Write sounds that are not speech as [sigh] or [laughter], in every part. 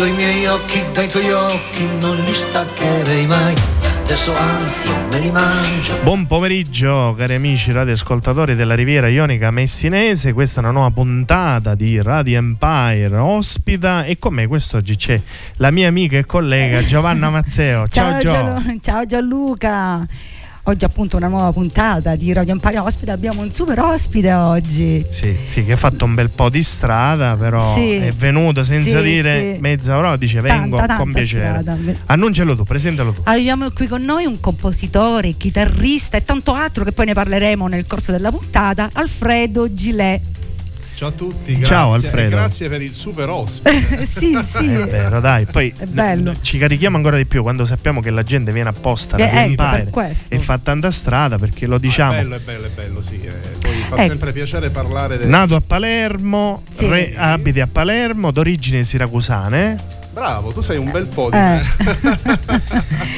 Io i miei occhi dai tuoi occhi non li staccherei mai. Adesso anzi me li mangio. Buon pomeriggio cari amici radioascoltatori della Riviera Ionica Messinese, questa è una nuova puntata di Radio Empire ospita e con me quest'oggi c'è la mia amica e collega Giovanna Mazzeo. Ciao, Gio. Gianlu- ciao Gianluca. Oggi appunto una nuova puntata di Radio Empire Ospite, abbiamo un super ospite oggi. Sì, sì, che ha fatto un bel po' di strada, però Sì. è venuto senza Sì, dire sì. mezza ora, dice vengo Tanta, con tanta piacere. strada. Annuncialo tu, presentalo tu. Abbiamo qui con noi un compositore, chitarrista e tanto altro che poi ne parleremo nel corso della puntata, Alfredo Gilet. Ciao a tutti, Ciao, grazie, Alfredo. e grazie per il super ospite. [laughs] sì, [laughs] sì. È vero, dai, poi È bello. n- ci carichiamo ancora di più quando sappiamo che la gente viene apposta Eh, Radio ecco, e fa tanta strada perché lo diciamo. È bello, è bello, è bello, sì. eh, poi fa Ecco. sempre piacere parlare del... Nato a Palermo, Sì. re- abiti a Palermo, d'origine siracusane. Bravo, tu sei un bel po' di... Eh. [laughs]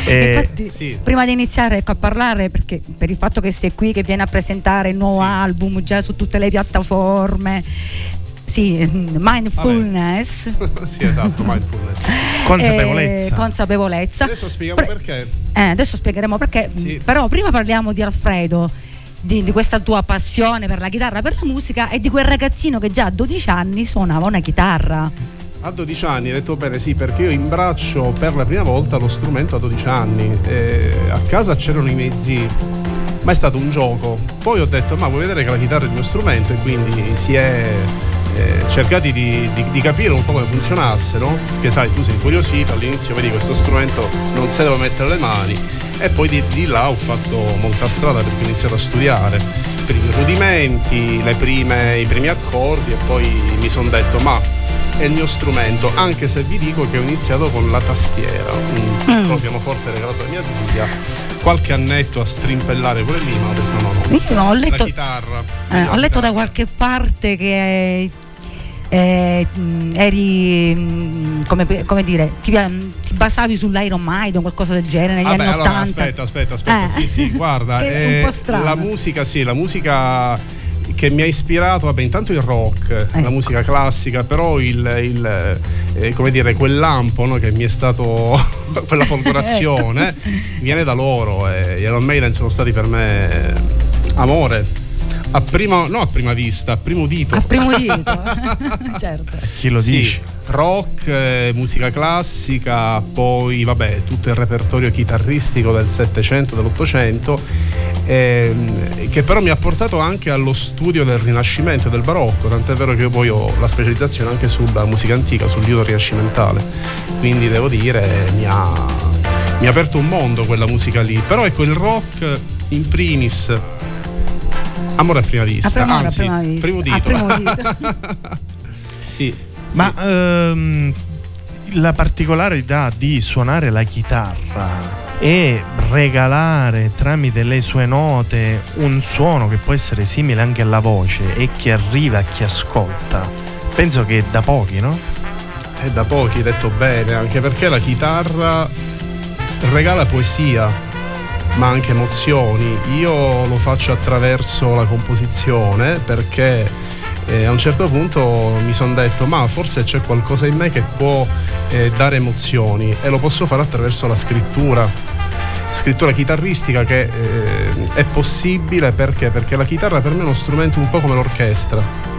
Eh, Infatti, sì. prima di iniziare ecco, a parlare, perché per il fatto che sei qui, che viene a presentare il nuovo Sì. album già su tutte le piattaforme, sì, mm, mindfulness, [laughs] sì, esatto, mindfulness. [laughs] consapevolezza. eh, consapevolezza. Adesso spieghiamo Pre- perché. Eh, adesso spiegheremo perché, Sì. però prima parliamo di Alfredo. Di, di questa tua passione per la chitarra, per la musica e di quel ragazzino che già a 12 anni suonava una chitarra. A 12 anni, hai detto bene, sì, perché io imbraccio per la prima volta lo strumento a 12 anni. Eh, a casa c'erano i mezzi, ma è stato un gioco. Poi ho detto, ma vuoi vedere che la chitarra è il mio strumento? E quindi si è eh, cercati di, di- di capire un po' come funzionasse, no? Perché sai, tu sei incuriosito, all'inizio vedi questo strumento, non sai dove mettere le mani. E poi di, di là ho fatto molta strada perché ho iniziato a studiare. I primi rudimenti, prime- i primi accordi e poi mi sono detto, ma è il mio strumento, anche se vi dico che ho iniziato con la tastiera, un piccolo pianoforte regalato da mia zia, qualche annetto a strimpellare pure lì, ma ho detto no, no. Io ho letto- la chitarra. Eh, ho letto da qualche parte che eh, mh, eri mh, come, come dire ti, ti basavi sull'Iron Maiden qualcosa del genere negli Vabbè, anni allora 80 aspetta, aspetta, aspetta. Eh. Sì, sì, guarda, [laughs] eh, la musica, sì, la musica che mi ha ispirato, vabbè, intanto il rock, la Ecco. musica classica, però il, il, eh, come dire, quel lampo no, che mi è stato, [laughs] quella folgorazione, Ecco. [laughs] viene da loro e gli Iron Maiden sono stati per me amore. A prima, no a prima vista, a primo dito. a primo dito [laughs] certo Chi lo Sì, dice? Rock, eh, musica classica, poi vabbè tutto il repertorio chitarristico del Settecento, dell'Ottocento, ehm, che però mi ha portato anche allo studio del Rinascimento e del Barocco, tant'è vero che io poi ho la specializzazione anche sulla musica antica, sul liuto rinascimentale, quindi devo dire mi ha, mi ha aperto un mondo quella musica lì, però ecco il rock in primis... Amore a prima vista, A prima- amore a anzi, prima vista, primo a dito. primo dito. sì. Ma ehm, la particolarità di suonare la chitarra e regalare tramite le sue note un suono che può essere simile anche alla voce e che arriva a chi ascolta, penso che è da pochi, no? È da pochi, detto bene, anche perché la chitarra regala poesia, ma anche emozioni. Io lo faccio attraverso la composizione perché eh, a un certo punto mi sono detto ma forse c'è qualcosa in me che può eh, dare emozioni e lo posso fare attraverso la scrittura scrittura chitarristica che eh, è possibile perché? perché la chitarra per me è uno strumento un po' come l'orchestra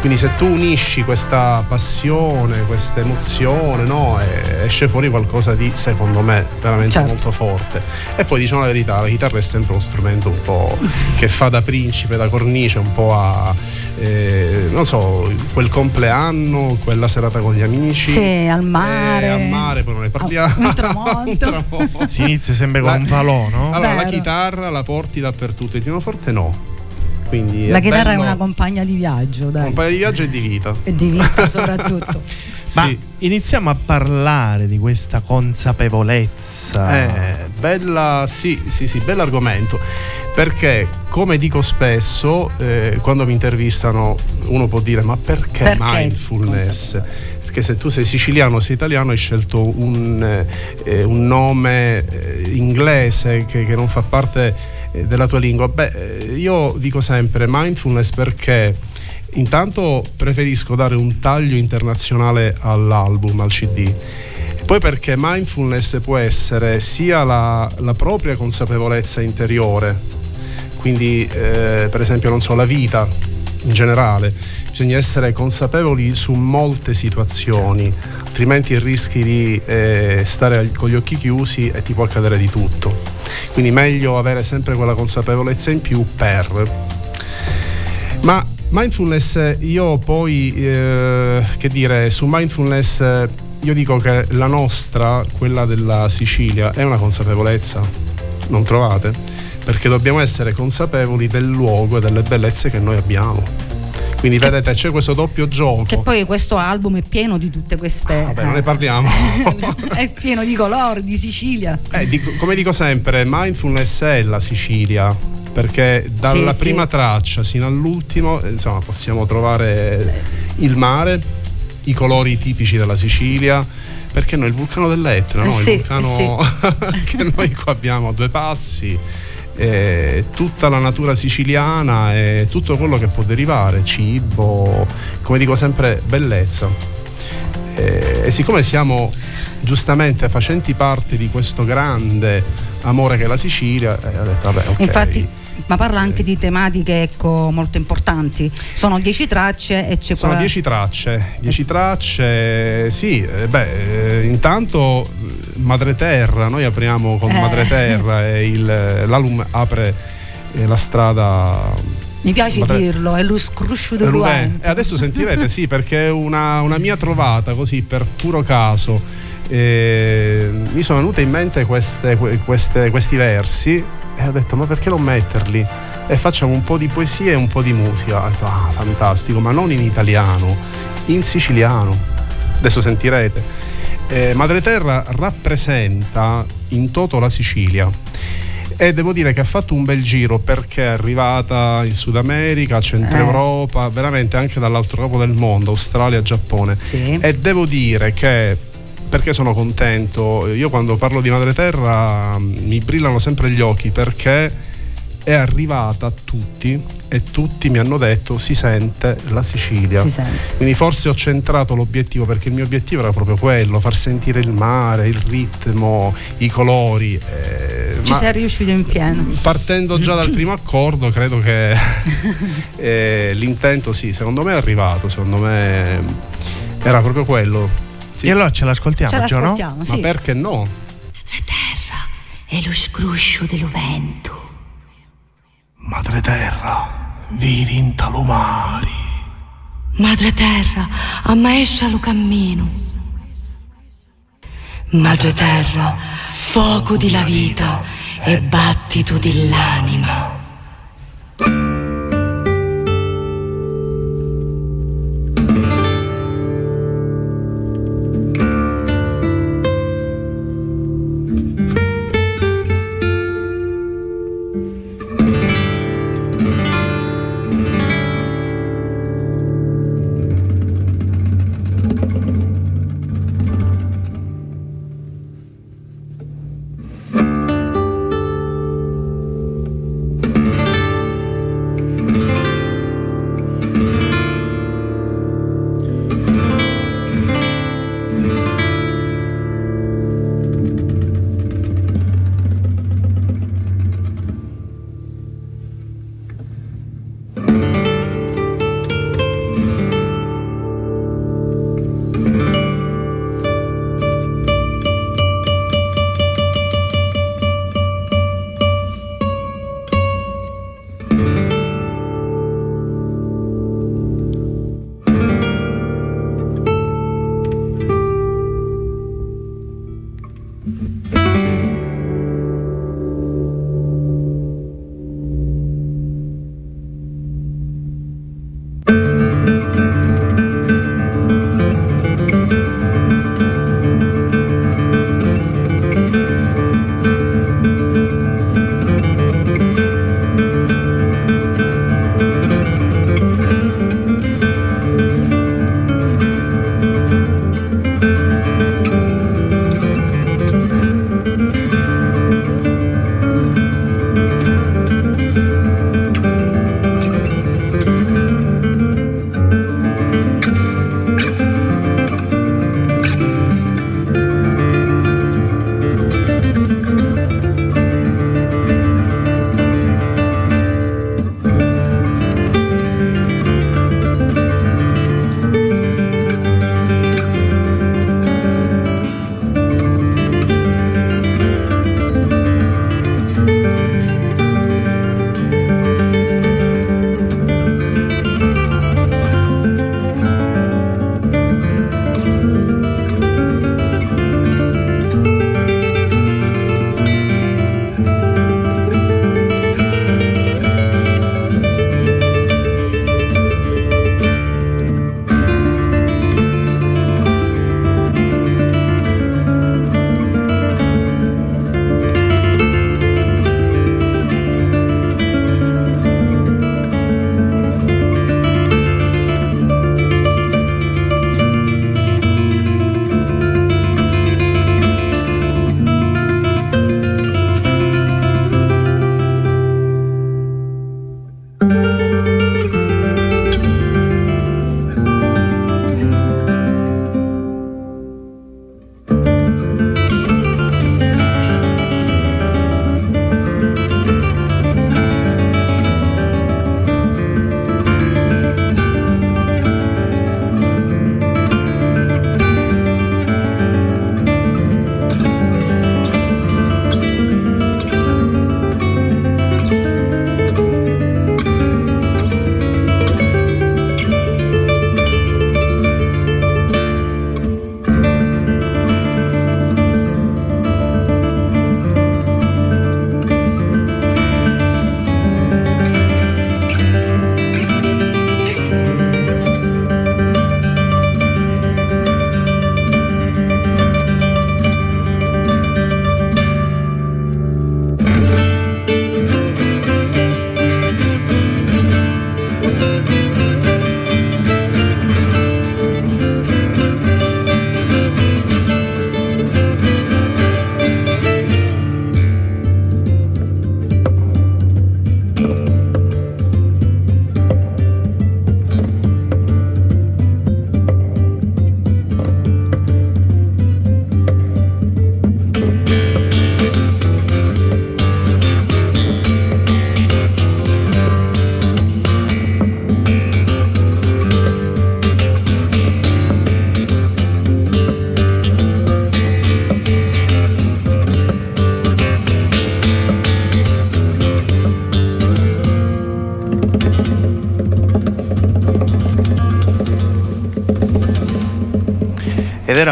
quindi se tu unisci questa passione, questa emozione, no, esce fuori qualcosa di, secondo me, veramente certo. molto forte. E poi diciamo la verità, la chitarra è sempre uno strumento un po' che fa da principe, da cornice, un po' a, eh, non so, quel compleanno, quella serata con gli amici. Sì, al mare. Eh, al mare, poi non ne parliamo. Un tramonto. [laughs] un tramonto. Si inizia sempre con la, un falò, no? Allora, Vero. la chitarra la porti dappertutto, il pianoforte no quindi la chitarra bello... è una compagna di viaggio, dai. Compagna di viaggio e di vita. E di vita [laughs] soprattutto. Ma sì. iniziamo a parlare di questa consapevolezza. Eh, bella, sì, sì, sì, bell'argomento. Perché, come dico spesso, eh, quando mi intervistano, uno può dire: Ma perché, perché mindfulness? Perché se tu sei siciliano o sei italiano hai scelto un, eh, un nome eh, inglese che, che non fa parte eh, della tua lingua? Beh, eh, io dico sempre mindfulness perché intanto preferisco dare un taglio internazionale all'album, al CD. Poi perché mindfulness può essere sia la, la propria consapevolezza interiore, quindi eh, per esempio non so, la vita in generale, bisogna essere consapevoli su molte situazioni, altrimenti rischi di eh, stare con gli occhi chiusi e ti può accadere di tutto. Quindi meglio avere sempre quella consapevolezza in più per. Ma mindfulness, io poi, eh, che dire, su mindfulness io dico che la nostra, quella della Sicilia, è una consapevolezza, non trovate? Perché dobbiamo essere consapevoli del luogo e delle bellezze che noi abbiamo. Quindi che, vedete c'è questo doppio gioco. Che poi questo album è pieno di tutte queste... Ah, vabbè, non ne parliamo. [laughs] è pieno di colori, di Sicilia. Eh, dico, come dico sempre, mindfulness è la Sicilia perché dalla sì, prima sì. traccia sino all'ultimo insomma, possiamo trovare il mare, i colori tipici della Sicilia, perché noi il vulcano dell'Etna, no? sì, il vulcano [laughs] che noi qua abbiamo a due passi eh, tutta la natura siciliana e tutto quello che può derivare, cibo, come dico sempre, bellezza. Eh, e siccome siamo giustamente facenti parte di questo grande amore che è la Sicilia, eh, ho detto vabbè, ok. Infatti, ma parla anche di tematiche ecco, molto importanti. Sono dieci tracce e c'è Sono quella... dieci tracce, dieci tracce, sì, eh, beh, eh, intanto Madre Terra, noi apriamo con eh. Madre Terra e il, l'album apre eh, la strada mi piace Madre... dirlo, è lo scrusciuto E adesso sentirete, sì, perché è una, una mia trovata così per puro caso. Eh, mi sono venute in mente queste, queste, questi versi e ho detto ma perché non metterli? E facciamo un po' di poesia e un po' di musica. Ho detto ah fantastico, ma non in italiano, in siciliano. Adesso sentirete. Eh, Madre Terra rappresenta in toto la Sicilia e devo dire che ha fatto un bel giro perché è arrivata in Sud America, Centro eh. Europa, veramente anche dall'altro capo del mondo, Australia, Giappone. Sì. E devo dire che perché sono contento? Io quando parlo di Madre Terra mm, mi brillano sempre gli occhi perché è arrivata a tutti e tutti mi hanno detto si sente la Sicilia. Si sente. Quindi forse ho centrato l'obiettivo perché il mio obiettivo era proprio quello, far sentire il mare, il ritmo, i colori. Eh, Ci sei riuscito in pieno. Partendo già dal primo accordo credo che [laughs] eh, l'intento sì, secondo me è arrivato, secondo me era proprio quello sì. E allora ce l'ascoltiamo, ce l'ascoltiamo no? sì. Ma perché no? Madre terra è lo scruscio del vento. Madre terra, vivi in talumari. Madre terra, ammaescia lo cammino. Madre terra, fuoco di la vita e battito dell'anima.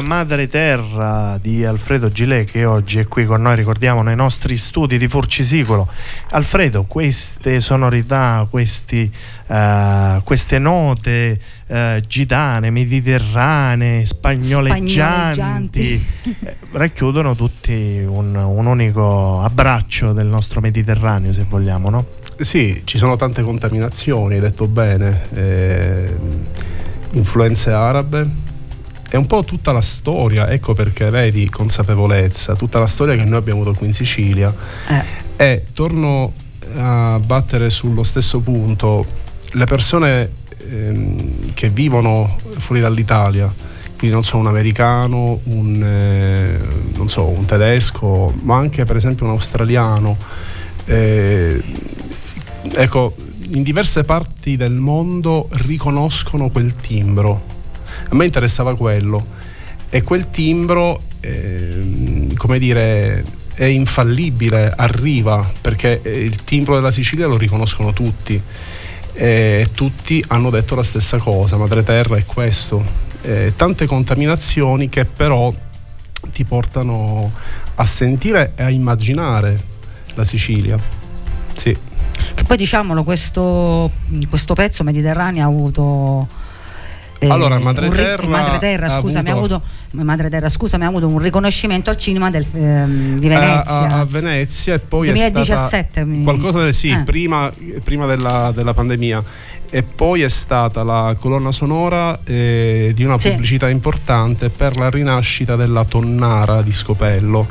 Madre Terra di Alfredo Gilet che oggi è qui con noi, ricordiamo, nei nostri studi di Forcisicolo. Alfredo, queste sonorità, questi, uh, queste note uh, gitane, mediterranee, spagnoleggianti, eh, racchiudono tutti un, un unico abbraccio del nostro Mediterraneo, se vogliamo, no? Sì, ci sono tante contaminazioni, hai detto bene, eh, influenze arabe, è un po' tutta la storia, ecco perché vedi consapevolezza, tutta la storia che noi abbiamo avuto qui in Sicilia. Eh. E torno a battere sullo stesso punto, le persone ehm, che vivono fuori dall'Italia, quindi non so, un americano, un, eh, non so, un tedesco, ma anche per esempio un australiano, eh, ecco, in diverse parti del mondo riconoscono quel timbro a me interessava quello e quel timbro, eh, come dire, è infallibile, arriva perché il timbro della Sicilia lo riconoscono tutti e tutti hanno detto la stessa cosa, madre terra è questo. Eh, tante contaminazioni che però ti portano a sentire e a immaginare la Sicilia. Sì. Che poi diciamolo, questo, questo pezzo mediterraneo ha avuto eh, allora, Madre Terra, ri- Madre Terra, scusa, avuto... avuto, Madre Terra, scusa, mi ha avuto un riconoscimento al cinema del, ehm, di Venezia. A, a, Venezia e poi 2017, è stata qualcosa del sì, eh. prima, prima della, della, pandemia. E poi è stata la colonna sonora eh, di una sì. pubblicità importante per la rinascita della tonnara di Scopello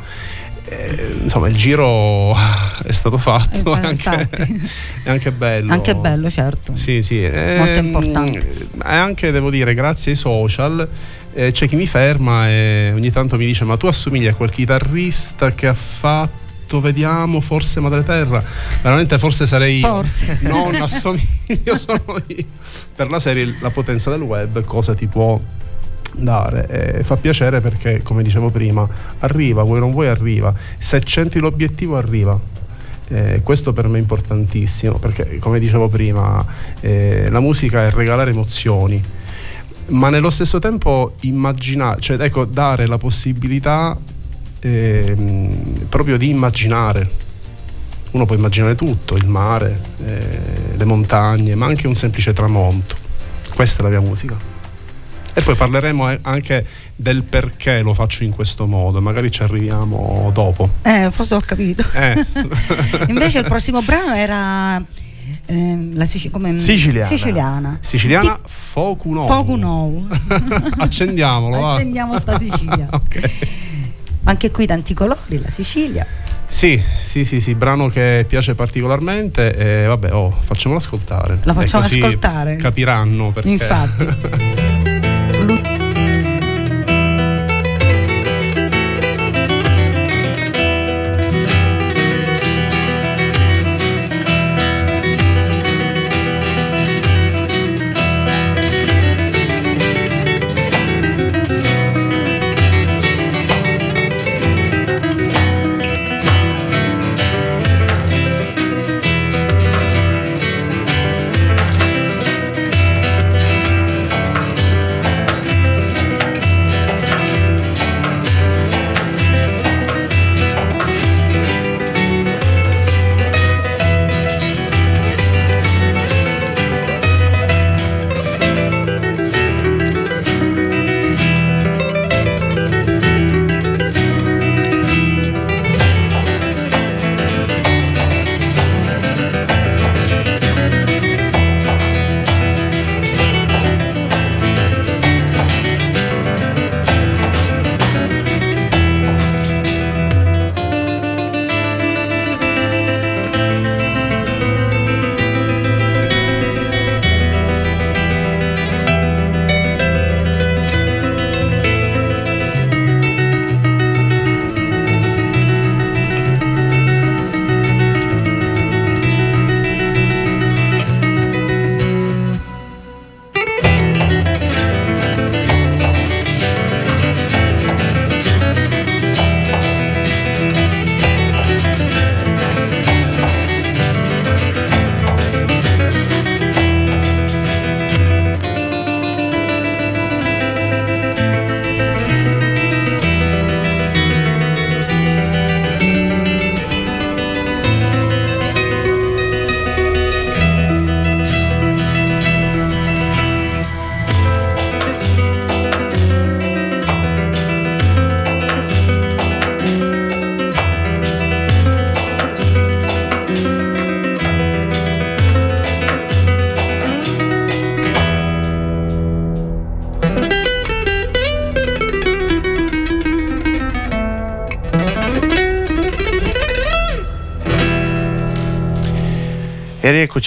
eh, insomma il giro è stato fatto eh, è anche, [laughs] è anche bello anche bello certo sì sì è, molto ehm, importante è anche devo dire grazie ai social eh, c'è chi mi ferma e ogni tanto mi dice ma tu assomigli a quel chitarrista che ha fatto vediamo, forse Madre Terra. Veramente forse sarei forse. [laughs] io. Non assomiglio, sono io. Per la serie La potenza del web, cosa ti può dare e fa piacere perché come dicevo prima arriva, vuoi non vuoi arriva. Se centri l'obiettivo arriva. Eh, questo per me è importantissimo perché come dicevo prima eh, la musica è regalare emozioni. Ma nello stesso tempo immaginare cioè ecco dare la possibilità eh, proprio di immaginare. Uno può immaginare tutto il mare eh, le montagne ma anche un semplice tramonto. Questa è la mia musica e poi parleremo anche del perché lo faccio in questo modo, magari ci arriviamo dopo. Eh, forse ho capito. Eh. [laughs] Invece il prossimo brano era eh, la Sic- come, siciliana. siciliana. Siciliana Ti- Focu Nou. Focu Nou. [laughs] Accendiamolo. Accendiamo sta Sicilia. [laughs] ok. Anche qui tanti colori, la Sicilia. Sì, sì, sì, sì, brano che piace particolarmente e vabbè, oh, facciamolo ascoltare. La facciamo ascoltare. Capiranno perché. Infatti.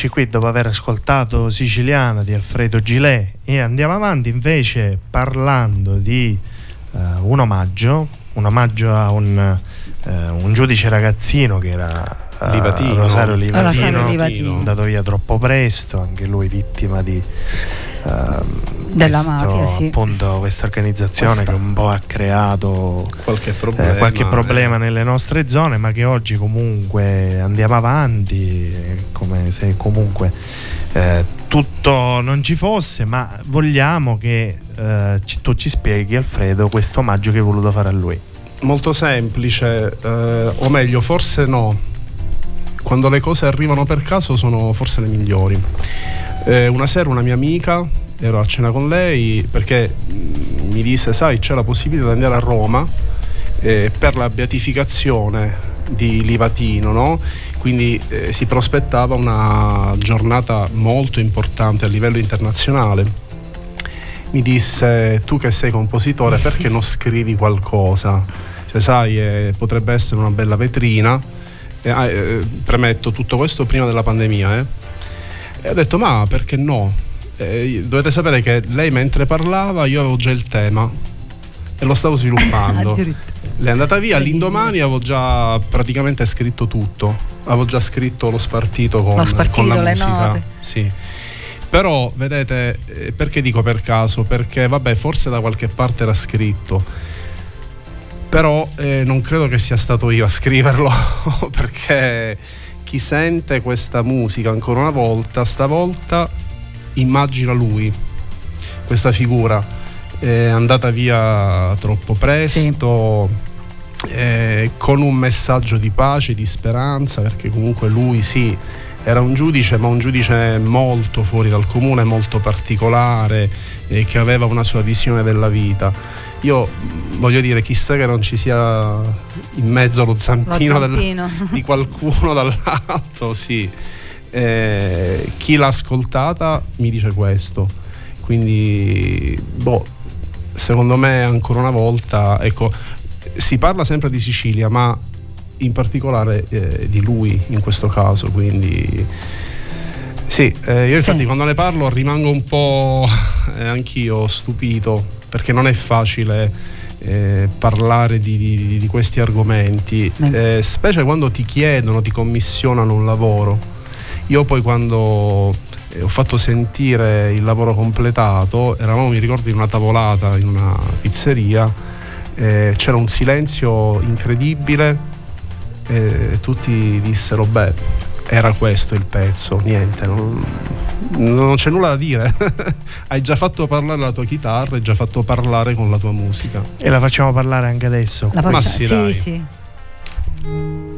E rieccoci qui dopo aver ascoltato Siciliana di Alfredo Gilet e andiamo avanti invece parlando di uh, un omaggio, un omaggio a un, uh, un giudice ragazzino che era uh, Livatino. Rosario Livatino, Rosario Livatino. andato via troppo presto, anche lui vittima di Della questo, mafia, sì. appunto questa organizzazione Questa. che un po' ha creato Qualche eh, problema. qualche problema eh. nelle nostre zone, ma che oggi comunque andiamo avanti, eh, come se comunque eh, tutto non ci fosse, ma vogliamo che eh, tu ci spieghi, Alfredo, questo omaggio che hai voluto fare a lui. Molto semplice, eh, o meglio, forse no. Quando le cose arrivano per caso sono forse le migliori. Eh, una sera una mia amica, ero a cena con lei perché mm, mi disse, sai, c'è la possibilità di andare a Roma eh, per la beatificazione di Livatino, no? Quindi eh, si prospettava una giornata molto importante a livello internazionale. Mi disse, tu che sei compositore, perché non scrivi qualcosa? Cioè, sai, eh, potrebbe essere una bella vetrina. Eh, ah, eh, premetto tutto questo prima della pandemia, eh. E ho detto, ma perché no? Eh, dovete sapere che lei mentre parlava io avevo già il tema e lo stavo sviluppando. [laughs] Addirittura. Lei è andata via, l'indomani avevo già praticamente scritto tutto. Avevo già scritto lo spartito con, Lo spartito, con la musica. Sì. Però, vedete, eh, perché dico per caso? Perché, vabbè, forse da qualche parte era scritto. Però eh, non credo che sia stato io a scriverlo, [laughs] perché chi sente questa musica ancora una volta, stavolta immagina lui, questa figura. È andata via troppo presto, eh, con un messaggio di pace, di speranza, perché comunque lui sì, era un giudice, ma un giudice molto fuori dal comune, molto particolare, eh, che aveva una sua visione della vita. Io mh, voglio dire, chissà che non ci sia in mezzo lo Lo zampino, del- zampino. [laughs] di qualcuno dall'alto, sì. Eh, chi l'ha ascoltata mi dice questo. Quindi, boh, secondo me ancora una volta, ecco, si parla sempre di Sicilia, ma in particolare eh, di lui in questo caso, quindi sì, eh, io infatti Sì. quando ne parlo rimango un po' eh, anch'io stupito perché non è facile eh, parlare di, di- di questi argomenti, eh, specie quando ti chiedono, ti commissionano un lavoro. Io poi quando ho fatto sentire il lavoro completato, eravamo mi ricordo in una tavolata in una pizzeria, eh, c'era un silenzio incredibile e tutti dissero beh era questo il pezzo niente non, non c'è nulla da dire [laughs] hai già fatto parlare la tua chitarra hai già fatto parlare con la tua musica E la facciamo parlare anche adesso. La Ma porta- sì, sì, dai. sì.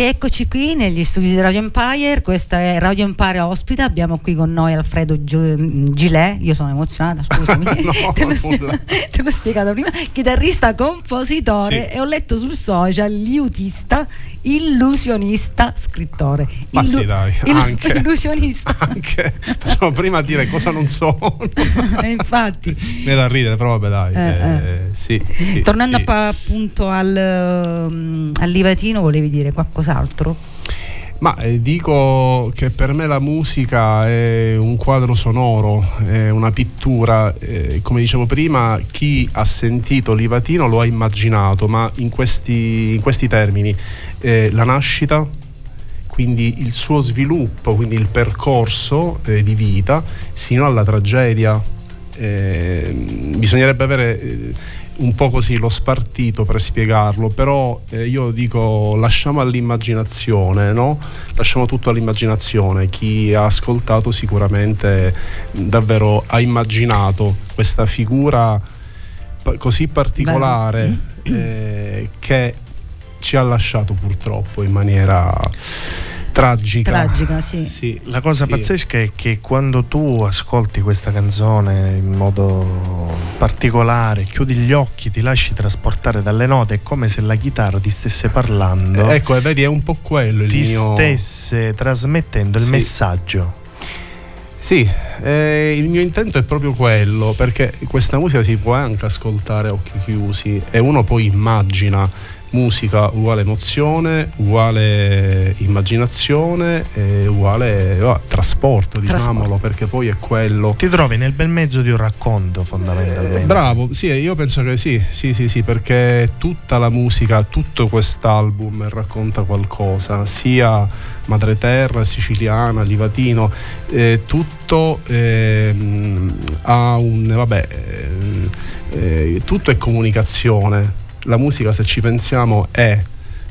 Rieccoci qui negli studi di Radio Empire, questa è Radio Empire ospita, abbiamo qui con noi Alfredo Gilet, io sono emozionata, scusami, [laughs] no, [laughs] te, l'ho spiegato, [laughs] te, l'ho spiegato prima, chitarrista, compositore Sì. e ho letto sul social liutista, illusionista, scrittore. Ma sì, dai, anche. [laughs] Illusionista. Anche facciamo prima a dire cosa non sono. [laughs] E infatti, Mi da ridere, però vabbè dai. Eh, eh, sì, sì, tornando sì. appunto al, um, al Livatino, volevi dire qualcos'altro? Ma eh, dico che per me la musica è un quadro sonoro, è una pittura. eh, come dicevo prima, chi ha sentito Livatino lo ha immaginato, ma in questi, in questi termini. eh, la nascita, quindi il suo sviluppo, quindi il percorso eh, di vita, sino alla tragedia. Eh, bisognerebbe avere eh, un po' così lo spartito per spiegarlo, però eh, io dico lasciamo all'immaginazione, no? Lasciamo tutto all'immaginazione. Chi ha ascoltato sicuramente davvero ha immaginato questa figura così particolare eh, che ci ha lasciato purtroppo in maniera tragica. Tragica, sì. Sì, La cosa sì. pazzesca è che quando tu ascolti questa canzone in modo particolare, chiudi gli occhi, ti lasci trasportare dalle note, è come se la chitarra ti stesse parlando, Ecco, e vedi, è un po' quello il ti mio. stesse trasmettendo il Sì. messaggio. Sì, eh, il mio intento è proprio quello, perché questa musica si può anche ascoltare a occhi chiusi e uno poi immagina musica uguale emozione, uguale immaginazione, e uguale eh, trasporto, diciamolo, Trasporto. perché poi è quello. Ti trovi nel bel mezzo di un racconto fondamentalmente. Eh, bravo, sì, io penso che sì, sì, sì, sì, perché tutta la musica, tutto quest'album racconta qualcosa, sia Madre Terra, Siciliana, Livatino, eh, tutto ehm, ha un, vabbè, ehm, eh, tutto è comunicazione. La musica, se ci pensiamo, è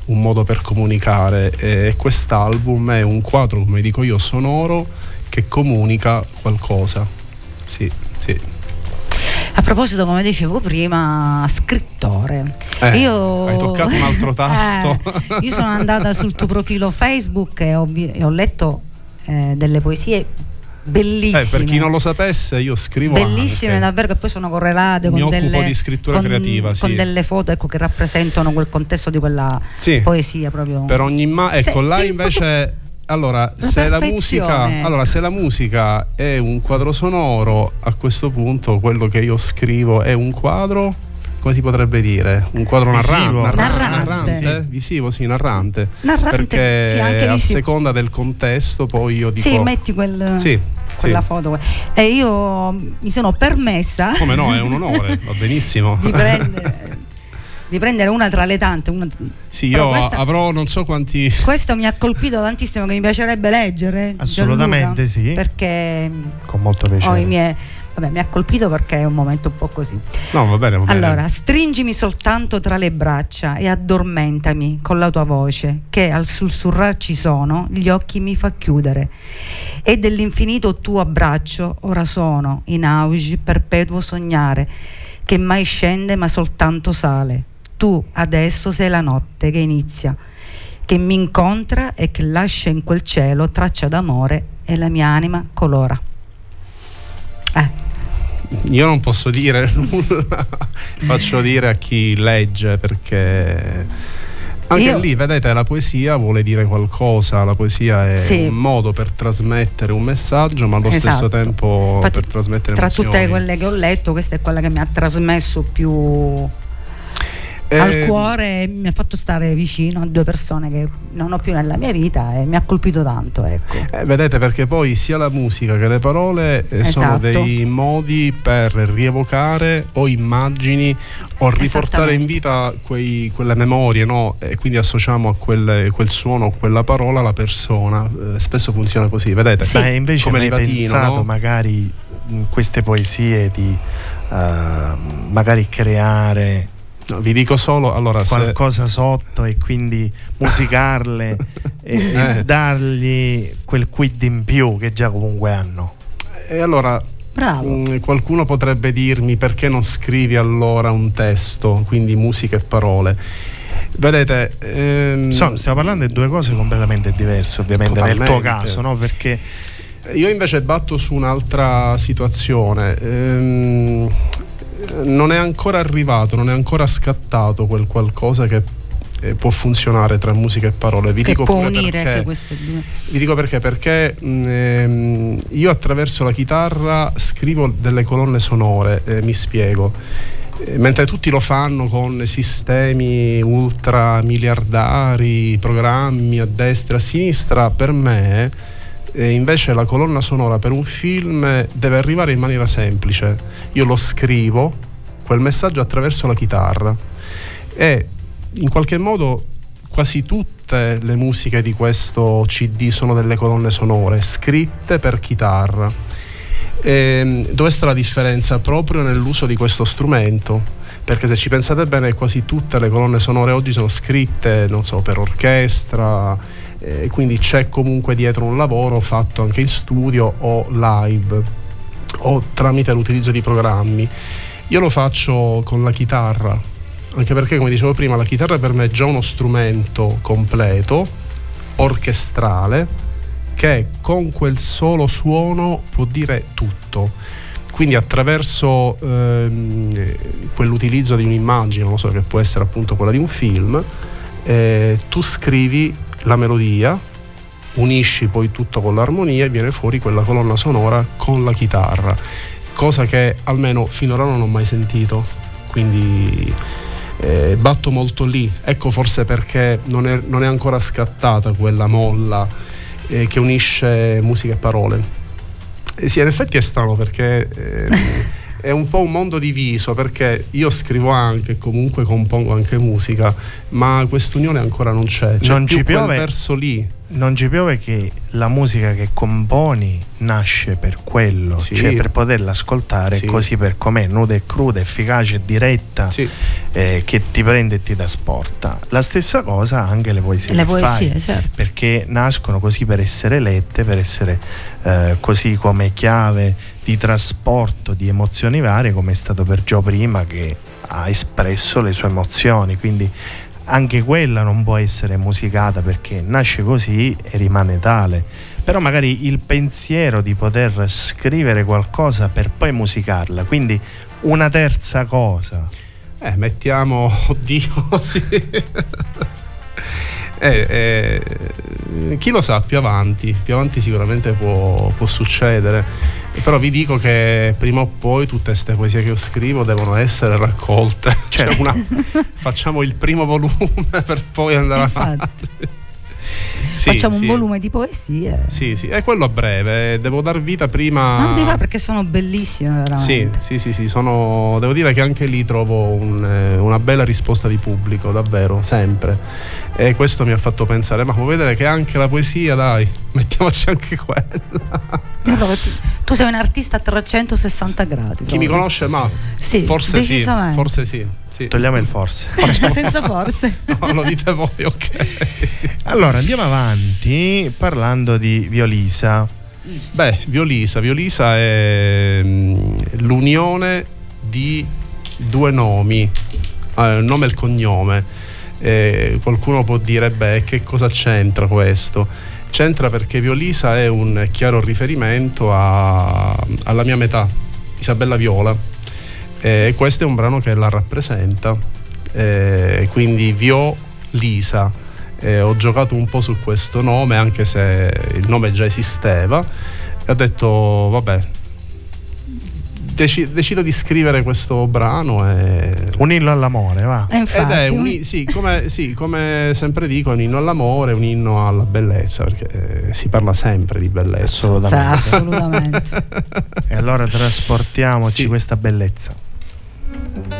un modo per comunicare e quest'album è un quadro, come dico io, sonoro che comunica qualcosa. Sì, sì. A proposito, come dicevo prima, scrittore. Eh, io... hai toccato un altro [laughs] tasto. Eh, io sono andata sul tuo profilo Facebook e ho, e ho letto eh, delle poesie bellissime. Eh, per chi non lo sapesse, io scrivo Bellissime anche. davvero che poi sono correlate Mi con delle, di scrittura con- creativa, sì. con delle foto ecco, che rappresentano quel contesto di quella Sì, poesia proprio. per ogni ma ecco Se- là sì, invece allora se, la musica, allora, se la musica è un quadro sonoro, a questo punto quello che io scrivo è un quadro, come si potrebbe dire? Un quadro Visivo. narrante, Narrante. narrante? Visivo, sì, narrante. Narrante, Perché sì, anche a visivo. seconda del contesto poi io dico... Sì, metti quel, Sì, quella sì. foto. E io mi sono permessa Come no, è un onore, [laughs] va benissimo. di, prendere, di prendere una tra le tante. una- Sì, io questa- avrò non so quanti... Questo mi ha colpito tantissimo, che mi piacerebbe leggere. Assolutamente Gianluca, sì. Perché Con molto ho piacere. i miei. Vabbè, mi ha colpito perché è un momento un po' così. No, va bene, va bene. Allora, stringimi soltanto tra le braccia e addormentami con la tua voce, che al sussurrar ci sono, gli occhi mi fa chiudere. E dell'infinito tuo abbraccio ora sono in auge perpetuo sognare, che mai scende ma soltanto sale. Tu adesso sei la notte che inizia, che mi incontra e che lascia in quel cielo traccia d'amore e la mia anima colora. Eh. Io non posso dire [laughs] nulla, faccio dire a chi legge perché anche Io- lì, vedete, la poesia vuole dire qualcosa, la poesia è Sì. un modo per trasmettere un messaggio, ma allo Esatto. stesso tempo Infatti, per trasmettere Tra emozioni. tutte quelle che ho letto, questa è quella che mi ha trasmesso più Eh, al cuore e mi ha fatto stare vicino a due persone che non ho più nella mia vita e mi ha colpito tanto, ecco. eh, vedete perché poi sia la musica che le parole eh, sono Esatto. dei modi per rievocare o immagini o riportare in vita quei- quelle memorie, no? E quindi associamo a quel, quel suono, a quella parola la persona. Eh, spesso funziona così, vedete? Ma invece come hai pensato no? magari in queste poesie di eh, magari creare No, vi dico solo, allora, se, qualcosa sotto e quindi musicarle [laughs] e, e Eh. dargli quel quid in più che già comunque hanno. e allora Bravo. mm, qualcuno potrebbe dirmi perché non scrivi allora un testo, quindi musica e parole. Vedete, ehm, So, stiamo parlando di due cose completamente diverse, ovviamente, nel tuo Totalmente. caso, no? Perché io invece batto su un'altra situazione. Ehm, non è ancora arrivato, non è ancora scattato quel qualcosa che eh, può funzionare tra musica e parole. Vi che dico può unire perché. queste due. Vi dico perché, perché mh, ehm, io attraverso la chitarra scrivo delle colonne sonore, eh, mi spiego. Eh, Mentre tutti lo fanno con sistemi ultra miliardari, programmi a destra e a sinistra, per me eh, invece la colonna sonora per un film deve arrivare in maniera semplice. Io lo scrivo, quel messaggio attraverso la chitarra e in qualche modo quasi tutte le musiche di questo CD sono delle colonne sonore scritte per chitarra. Ehm, dove sta la differenza? Proprio nell'uso di questo strumento. Perché se ci pensate bene, quasi tutte le colonne sonore oggi sono scritte, non so, per orchestra, eh, quindi c'è comunque dietro un lavoro fatto anche in studio o live o tramite l'utilizzo di programmi. Io lo faccio con la chitarra, anche perché come dicevo prima la chitarra per me è già uno strumento completo, orchestrale, che con quel solo suono può dire tutto. Quindi attraverso ehm, quell'utilizzo di un'immagine, non so, che può essere appunto quella di un film, eh, tu scrivi la melodia, unisci poi tutto con l'armonia e viene fuori quella colonna sonora con la chitarra, cosa che almeno finora non ho mai sentito. Quindi eh, batto molto lì. Ecco forse perché non è, non è ancora scattata quella molla eh, che unisce musica e parole. Eh, sì, in effetti è strano perché ehm, è un po' un mondo diviso perché io scrivo anche, comunque compongo anche musica, ma quest'unione ancora non c'è. C'è Non più ci piove? verso lì. non ci piove che la musica che componi nasce per quello, Sì. cioè per poterla ascoltare Sì. così per com'è, nuda e cruda, efficace e diretta, Sì. eh, che ti prende e ti trasporta. La stessa cosa anche le poesie. Le poesie, fai, certo. Perché nascono così per essere lette, per essere eh, così come chiave di trasporto di emozioni varie, come è stato per Gio prima che ha espresso le sue emozioni. Quindi anche quella non può essere musicata perché nasce così e rimane tale. Però magari il pensiero di poter scrivere qualcosa per poi musicarla, quindi una terza cosa. Eh, mettiamo, [laughs] oddio, sì. Eh, eh, chi lo sa, più avanti, più avanti sicuramente può, può succedere. Però vi dico che prima o poi tutte queste poesie che io scrivo devono essere raccolte. [laughs] Cioè una- facciamo il primo volume [laughs] per poi andare Infatti. avanti. Sì, Facciamo sì. un volume di poesie. Sì, sì, è quello a breve. Devo dar vita prima. Ma non devi fare perché sono bellissime Ah. Sì, veramente. sì, sì, sì, sono, devo dire che anche lì trovo un, eh, una bella risposta di pubblico, davvero, sempre. E questo mi ha fatto pensare, ma può vedere che anche la poesia, dai, [laughs] mettiamoci anche quella. Ti- Tu sei un artista a 360 gradi. Chi mi conosce, ma Sì, forse sì, forse sì. Sì. Togliamo il forse. [laughs] Senza forse. No, lo dite voi, ok. [laughs] Allora andiamo avanti parlando di Violisa. Beh, Violisa, Violisa è mm, l'unione di due nomi, eh, il nome e il cognome. Eh, qualcuno può dire, beh, che cosa c'entra questo? C'entra perché Violisa è un chiaro riferimento a- alla mia metà, Isabella Viola. E questo è un brano che la rappresenta, eh, quindi Violisa. Eh, ho giocato un po' su questo nome, anche se il nome già esisteva, e ho detto, vabbè, deci- decido di scrivere questo brano e... Un inno all'amore, va. Infatti, Ed è un, sì, come, sì, come sempre dico, è un inno all'amore, un inno alla bellezza, perché eh, si parla sempre di bellezza. Sì, Assolutamente. assolutamente. E allora trasportiamoci Sì. questa bellezza.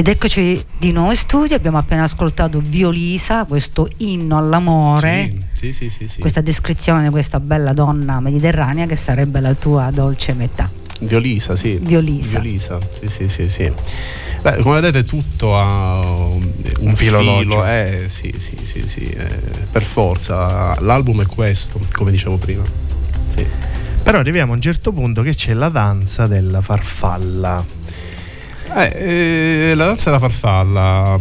Ed eccoci di nuovo in studio, abbiamo appena ascoltato Violisa, questo inno all'amore, Sì, sì, sì, sì. questa descrizione di questa bella donna mediterranea che sarebbe la tua dolce metà. Violisa, sì. Violisa. Violisa, sì, sì, sì, sì. Beh, come vedete tutto ha un, un filologico. filo, eh, sì, sì, sì, sì, eh, per forza. L'album è questo, come dicevo prima. Sì. Però arriviamo a un certo punto che c'è la danza della farfalla. Eh, eh, la danza della farfalla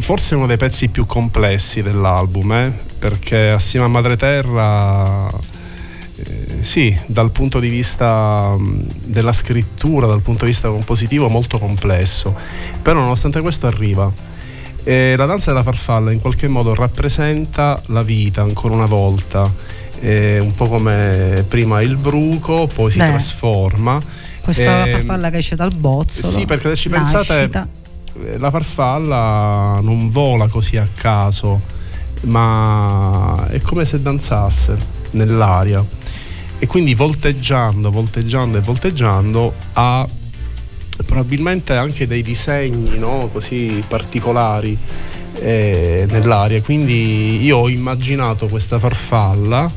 forse è uno dei pezzi più complessi dell'album, eh, perché assieme a Madre Terra, eh, sì, dal punto di vista mh, della scrittura, dal punto di vista compositivo, molto complesso, però nonostante questo arriva. E la danza della farfalla in qualche modo rappresenta la vita ancora una volta, eh, un po' come prima il bruco, poi si Beh. trasforma. Questa Ehm, farfalla che esce dal bozzolo. sì, perché se ci nascita. pensate, eh, la farfalla non vola così a caso, ma è come se danzasse nell'aria. E quindi volteggiando, volteggiando e volteggiando ha probabilmente anche dei disegni no? così particolari eh, nell'aria. Quindi io ho immaginato questa farfalla,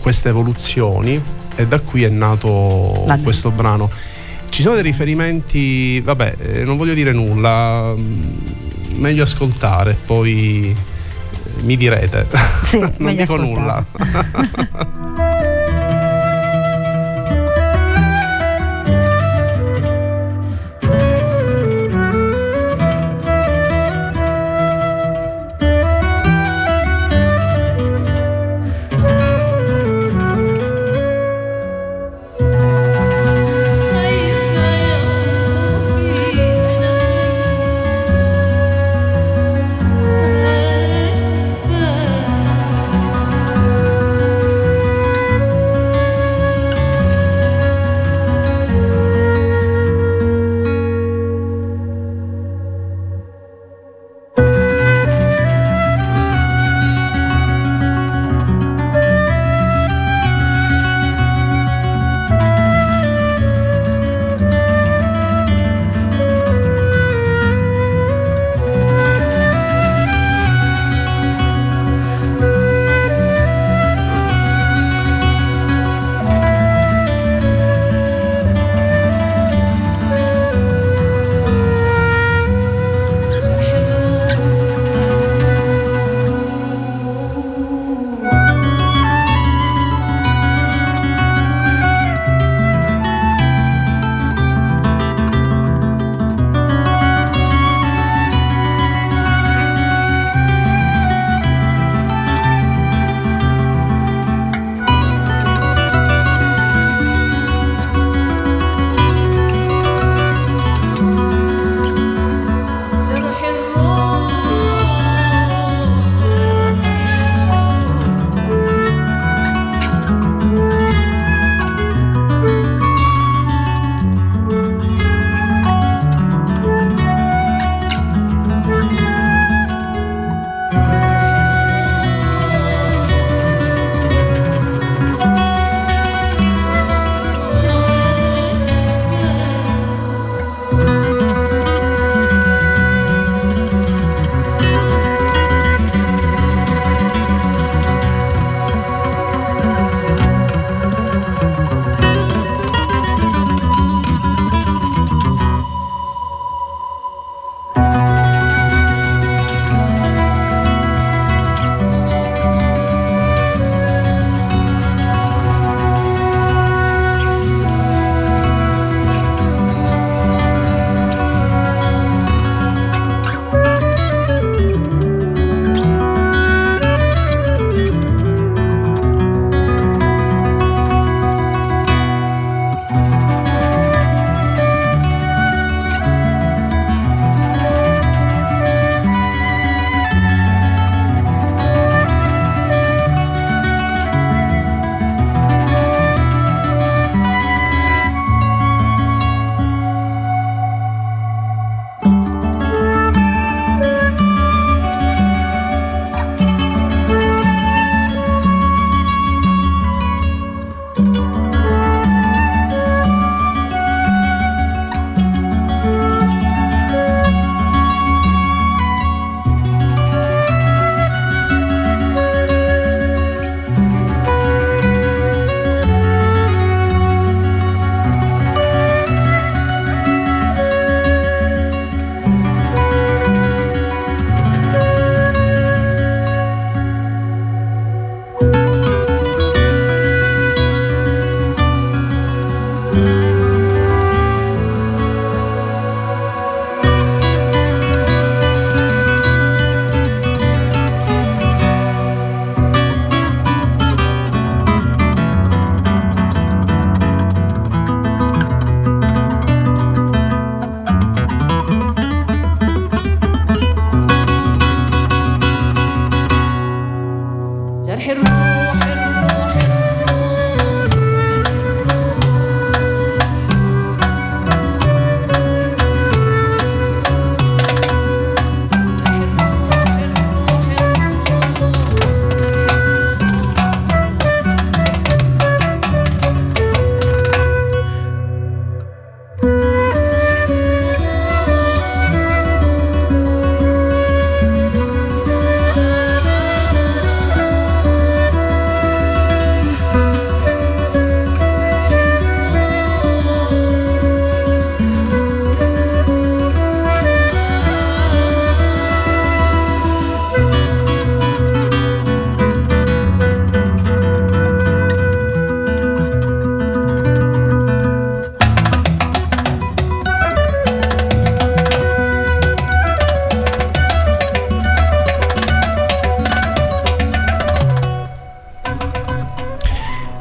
queste evoluzioni e da qui è nato La- questo brano. Ci sono dei riferimenti, vabbè, eh, non voglio dire nulla, mm, meglio ascoltare, poi eh, mi direte. Sì, [laughs] non dico ascoltare. nulla. [laughs]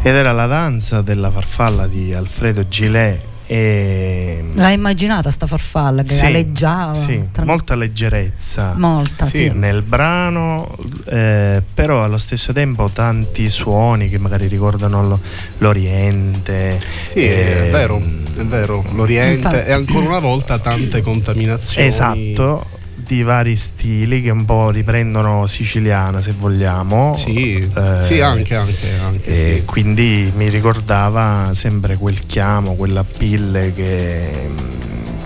Ed era la danza della farfalla di Alfredo Gilet e L'hai immaginata sta farfalla che Sì, aleggiava? sì, tra- molta leggerezza Molta, sì. nel brano, eh, però allo stesso tempo tanti suoni che magari ricordano lo- l'Oriente. Sì, è eh, vero, è vero. L'Oriente Infatti. e ancora una volta tante contaminazioni. Esatto, di vari stili che un po' riprendono siciliana se vogliamo. Sì, Eh, sì, anche, anche, anche E sì. quindi mi ricordava sempre quel chiamo, quella pille che,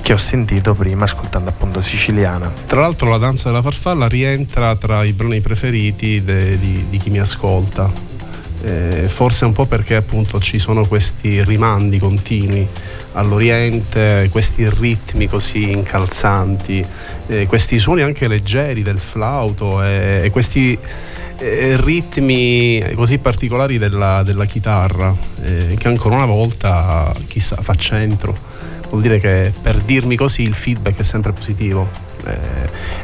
che ho sentito prima ascoltando appunto siciliana. Tra l'altro la danza della farfalla rientra tra i brani preferiti de- di, di chi mi ascolta. Eh, forse un po' perché appunto ci sono questi rimandi continui all'Oriente, questi ritmi così incalzanti, eh, questi suoni anche leggeri del flauto e, e questi eh, ritmi così particolari della, della chitarra eh, che ancora una volta chissà fa centro. Vuol dire che per dirmi così il feedback è sempre positivo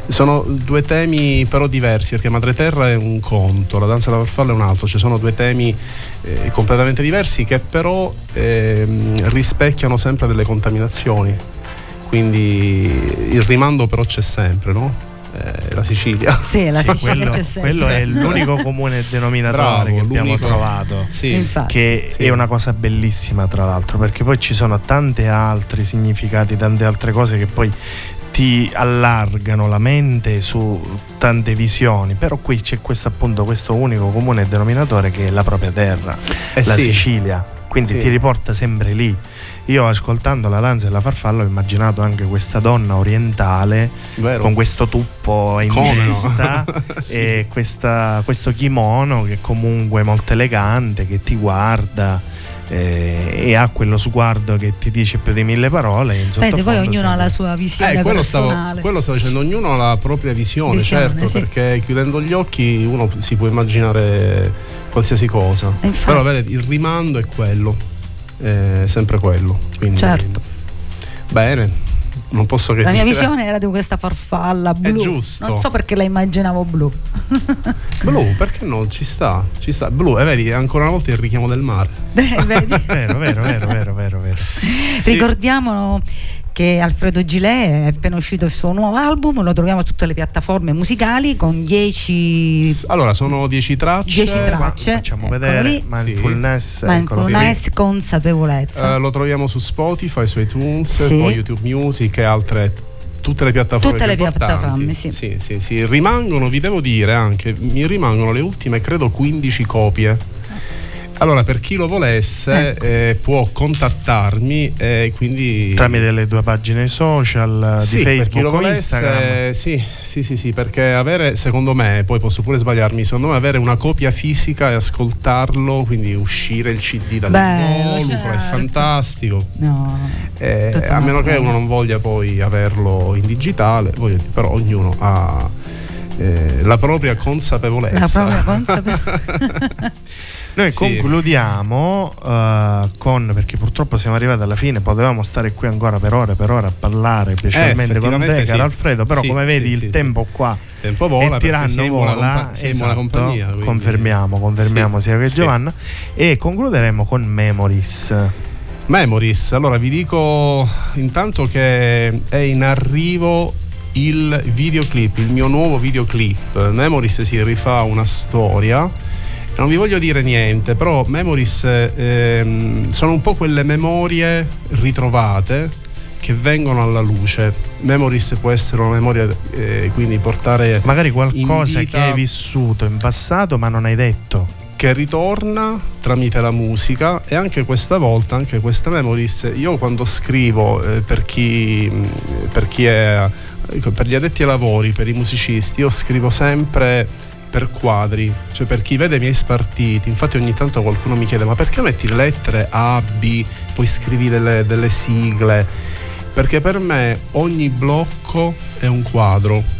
sono due temi però diversi perché Madre Terra è un conto la danza della farfalla è un altro ci sono due temi eh, completamente diversi che però ehm, rispecchiano sempre delle contaminazioni quindi il rimando però c'è sempre no? Eh, la Sicilia Sì, la [laughs] Sì, Sicilia quello, quello è [laughs] l'unico comune denominatore Bravo, che abbiamo l'unico. trovato. sì. Che Sì. è una cosa bellissima, tra l'altro, perché poi ci sono tanti altri significati, tante altre cose che poi ti allargano la mente su tante visioni. Però qui c'è questo appunto questo unico comune denominatore che è la propria terra, Eh la sì. Sicilia. Quindi Sì. ti riporta sempre lì. Io ascoltando la danza della farfalla ho immaginato anche questa donna orientale Vero. con questo tuppo in Come no? testa [laughs] Sì. e questa- questo kimono che è comunque molto elegante, che ti guarda eh, e ha quello sguardo che ti dice più di mille parole. in Aspetta, poi ognuno ha sembra- la sua visione Eh, quello, stavo, personale. quello stavo dicendo, ognuno ha la propria visione, Visione, certo, sì. perché chiudendo gli occhi uno si può immaginare qualsiasi cosa. Infatti. Però vedi, il rimando è quello, è sempre quello. Quindi, Certo. Bene, non posso che La mia dire. visione era di questa farfalla blu. giusto. Non so perché la immaginavo blu. [laughs] Blu, perché no? Ci sta, ci sta. Blu, e vedi, ancora una volta il richiamo del mare. Eh, vedi? [laughs] Vero, vero, vero, vero, vero, vero. Sì. Ricordiamo che Alfredo Gilet è appena uscito il suo nuovo album, lo troviamo su tutte le piattaforme musicali con 10 S- Allora, sono 10 tracce. 10 tracce. Facciamo Eccolo vedere lì. mindfulness. mindfulness, consapevolezza. Eh, lo troviamo su Spotify, su iTunes, Sì. poi YouTube Music e altre tutte le piattaforme Tutte le piattaforme, sì. sì, sì, sì. Rimangono, vi devo dire anche, mi rimangono le ultime credo 15 copie. Allora, per chi lo volesse, Ecco. eh, può contattarmi e quindi Tramite le due pagine social eh, sì, di per chi Facebook lo volesse, sì, sì, sì, sì, perché avere, secondo me, poi posso pure sbagliarmi, secondo me avere una copia fisica e ascoltarlo, quindi uscire il CD Bello, dall'involucro è certo. fantastico. no. Eh, a meno che uno non voglia poi averlo in digitale, però ognuno ha eh, la propria consapevolezza. La propria consapevolezza. [laughs] [laughs] Noi Sì. concludiamo eh, con, perché purtroppo siamo arrivati alla fine, potevamo stare qui ancora per ore e per ore a parlare piacevolmente con te, effettivamente caro sì. Alfredo, però Sì, come vedi sì, il sì, tempo qua tempo vola e perché tiranno vola, compa- esatto, compagnia. quindi- confermiamo, confermiamo Sì, sia che sì. Giovanna e concluderemo con Memories. Memories, allora vi dico intanto che è in arrivo il videoclip, il mio nuovo videoclip. Memories si rifà una storia Non vi voglio dire niente, però Memories ehm, sono un po' quelle memorie ritrovate che vengono alla luce. Memories può essere una memoria, eh, quindi portare Magari qualcosa che hai vissuto in passato ma non hai detto. che ritorna tramite la musica e anche questa volta, anche questa memories, io quando scrivo eh, per, chi, per chi è per gli addetti ai lavori, per i musicisti, io scrivo sempre per quadri, cioè per chi vede i miei spartiti, infatti ogni tanto qualcuno mi chiede ma perché metti le lettere A, B, poi scrivi delle, delle sigle? Perché per me ogni blocco è un quadro.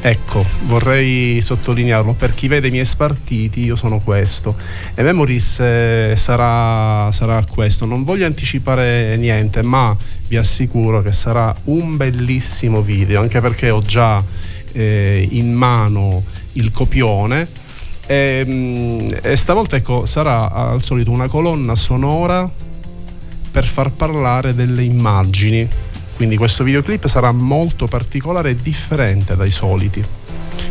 Ecco, vorrei sottolinearlo, per chi vede i miei spartiti io sono questo e Memories eh, sarà, sarà questo, non voglio anticipare niente ma vi assicuro che sarà un bellissimo video anche perché ho già eh, in mano il copione e, mm, e stavolta ecco, sarà al solito una colonna sonora per far parlare delle immagini quindi questo videoclip sarà molto particolare e differente dai soliti.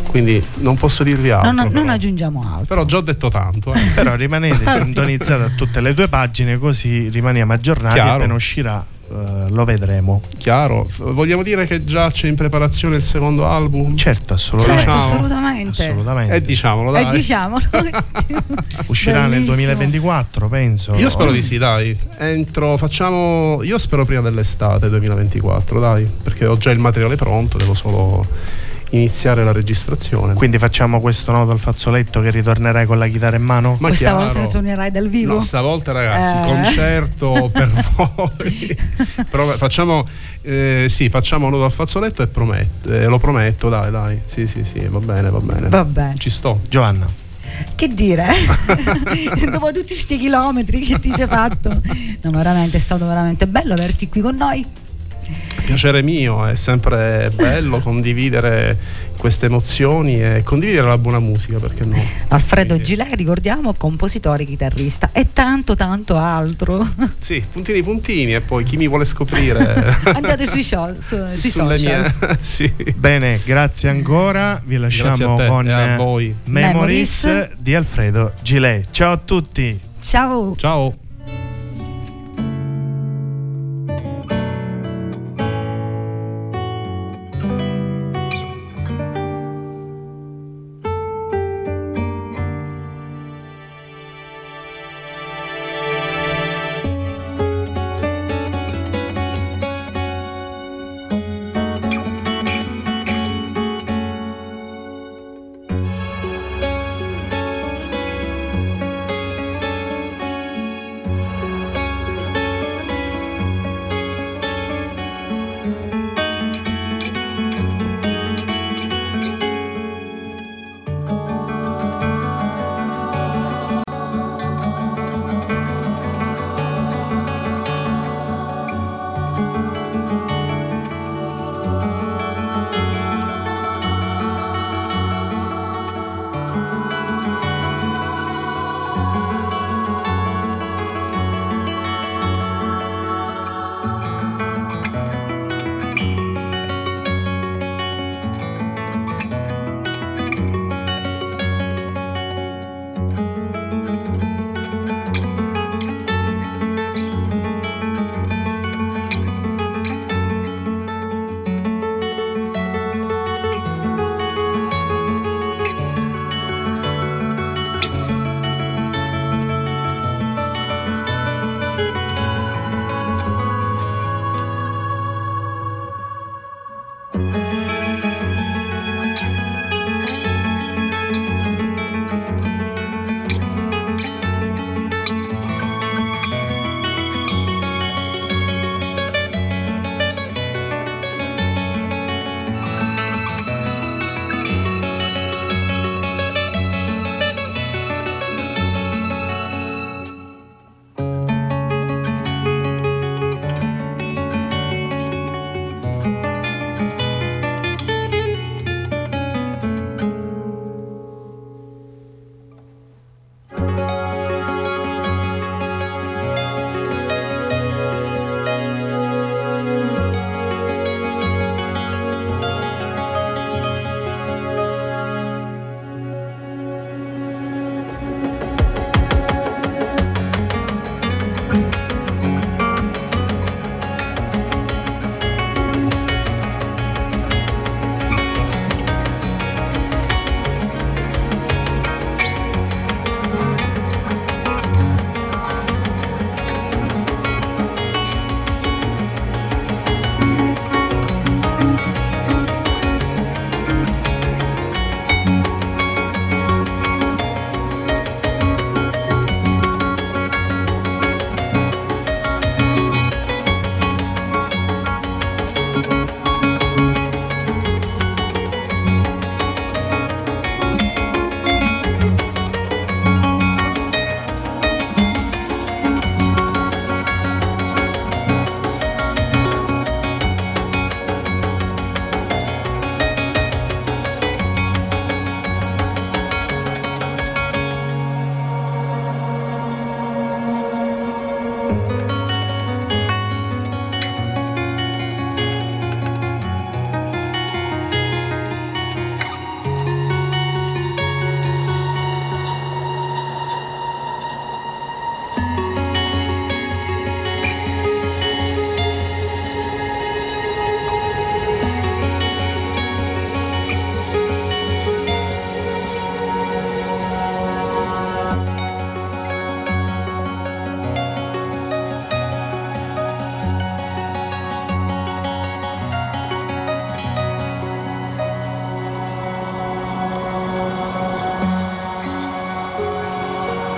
Quindi non posso dirvi altro. Non, non aggiungiamo altro. Però già ho detto tanto. eh. Però rimanete [laughs] sintonizzati a tutte le tue pagine così rimaniamo aggiornati Chiaro. appena uscirà eh, lo vedremo. Chiaro. Vogliamo dire che già c'è in preparazione il secondo album? Certo, assolutamente. Certo, assolutamente. Assolutamente. E diciamolo, dai. E diciamolo. [laughs] Uscirà nel Bellissimo. 2024, penso. Io spero di sì, dai. Entro, facciamo. Io spero prima dell'estate 2024, dai. Perché ho già il materiale pronto, devo solo iniziare la registrazione. Quindi facciamo questo nodo al fazzoletto che ritornerai con la chitarra in mano? Ma Questa chiaro. volta suonerai dal vivo? No, stavolta ragazzi, Eh. concerto per voi. [laughs] Però facciamo, eh, sì, facciamo nodo al fazzoletto e prometto, eh, lo prometto, dai, dai. Sì, sì, sì, va bene, va bene. Va bene. Ci sto. Giovanna. Che dire? [laughs] Dopo tutti questi chilometri che ti sei fatto. No, veramente è stato veramente bello averti qui con noi. Piacere mio, è sempre bello condividere queste emozioni e condividere la buona musica, perché no? Alfredo Quindi- Gilet, ricordiamo, compositore, chitarrista e tanto tanto altro. [laughs] Sì, puntini puntini e poi chi mi vuole scoprire [laughs] Andate sui, show, su- sui [laughs] sulle social. mie... sì. Bene, grazie ancora. Vi lasciamo a te con a voi. Memories Memories. di Alfredo Gilet. Ciao a tutti. Ciao. Ciao.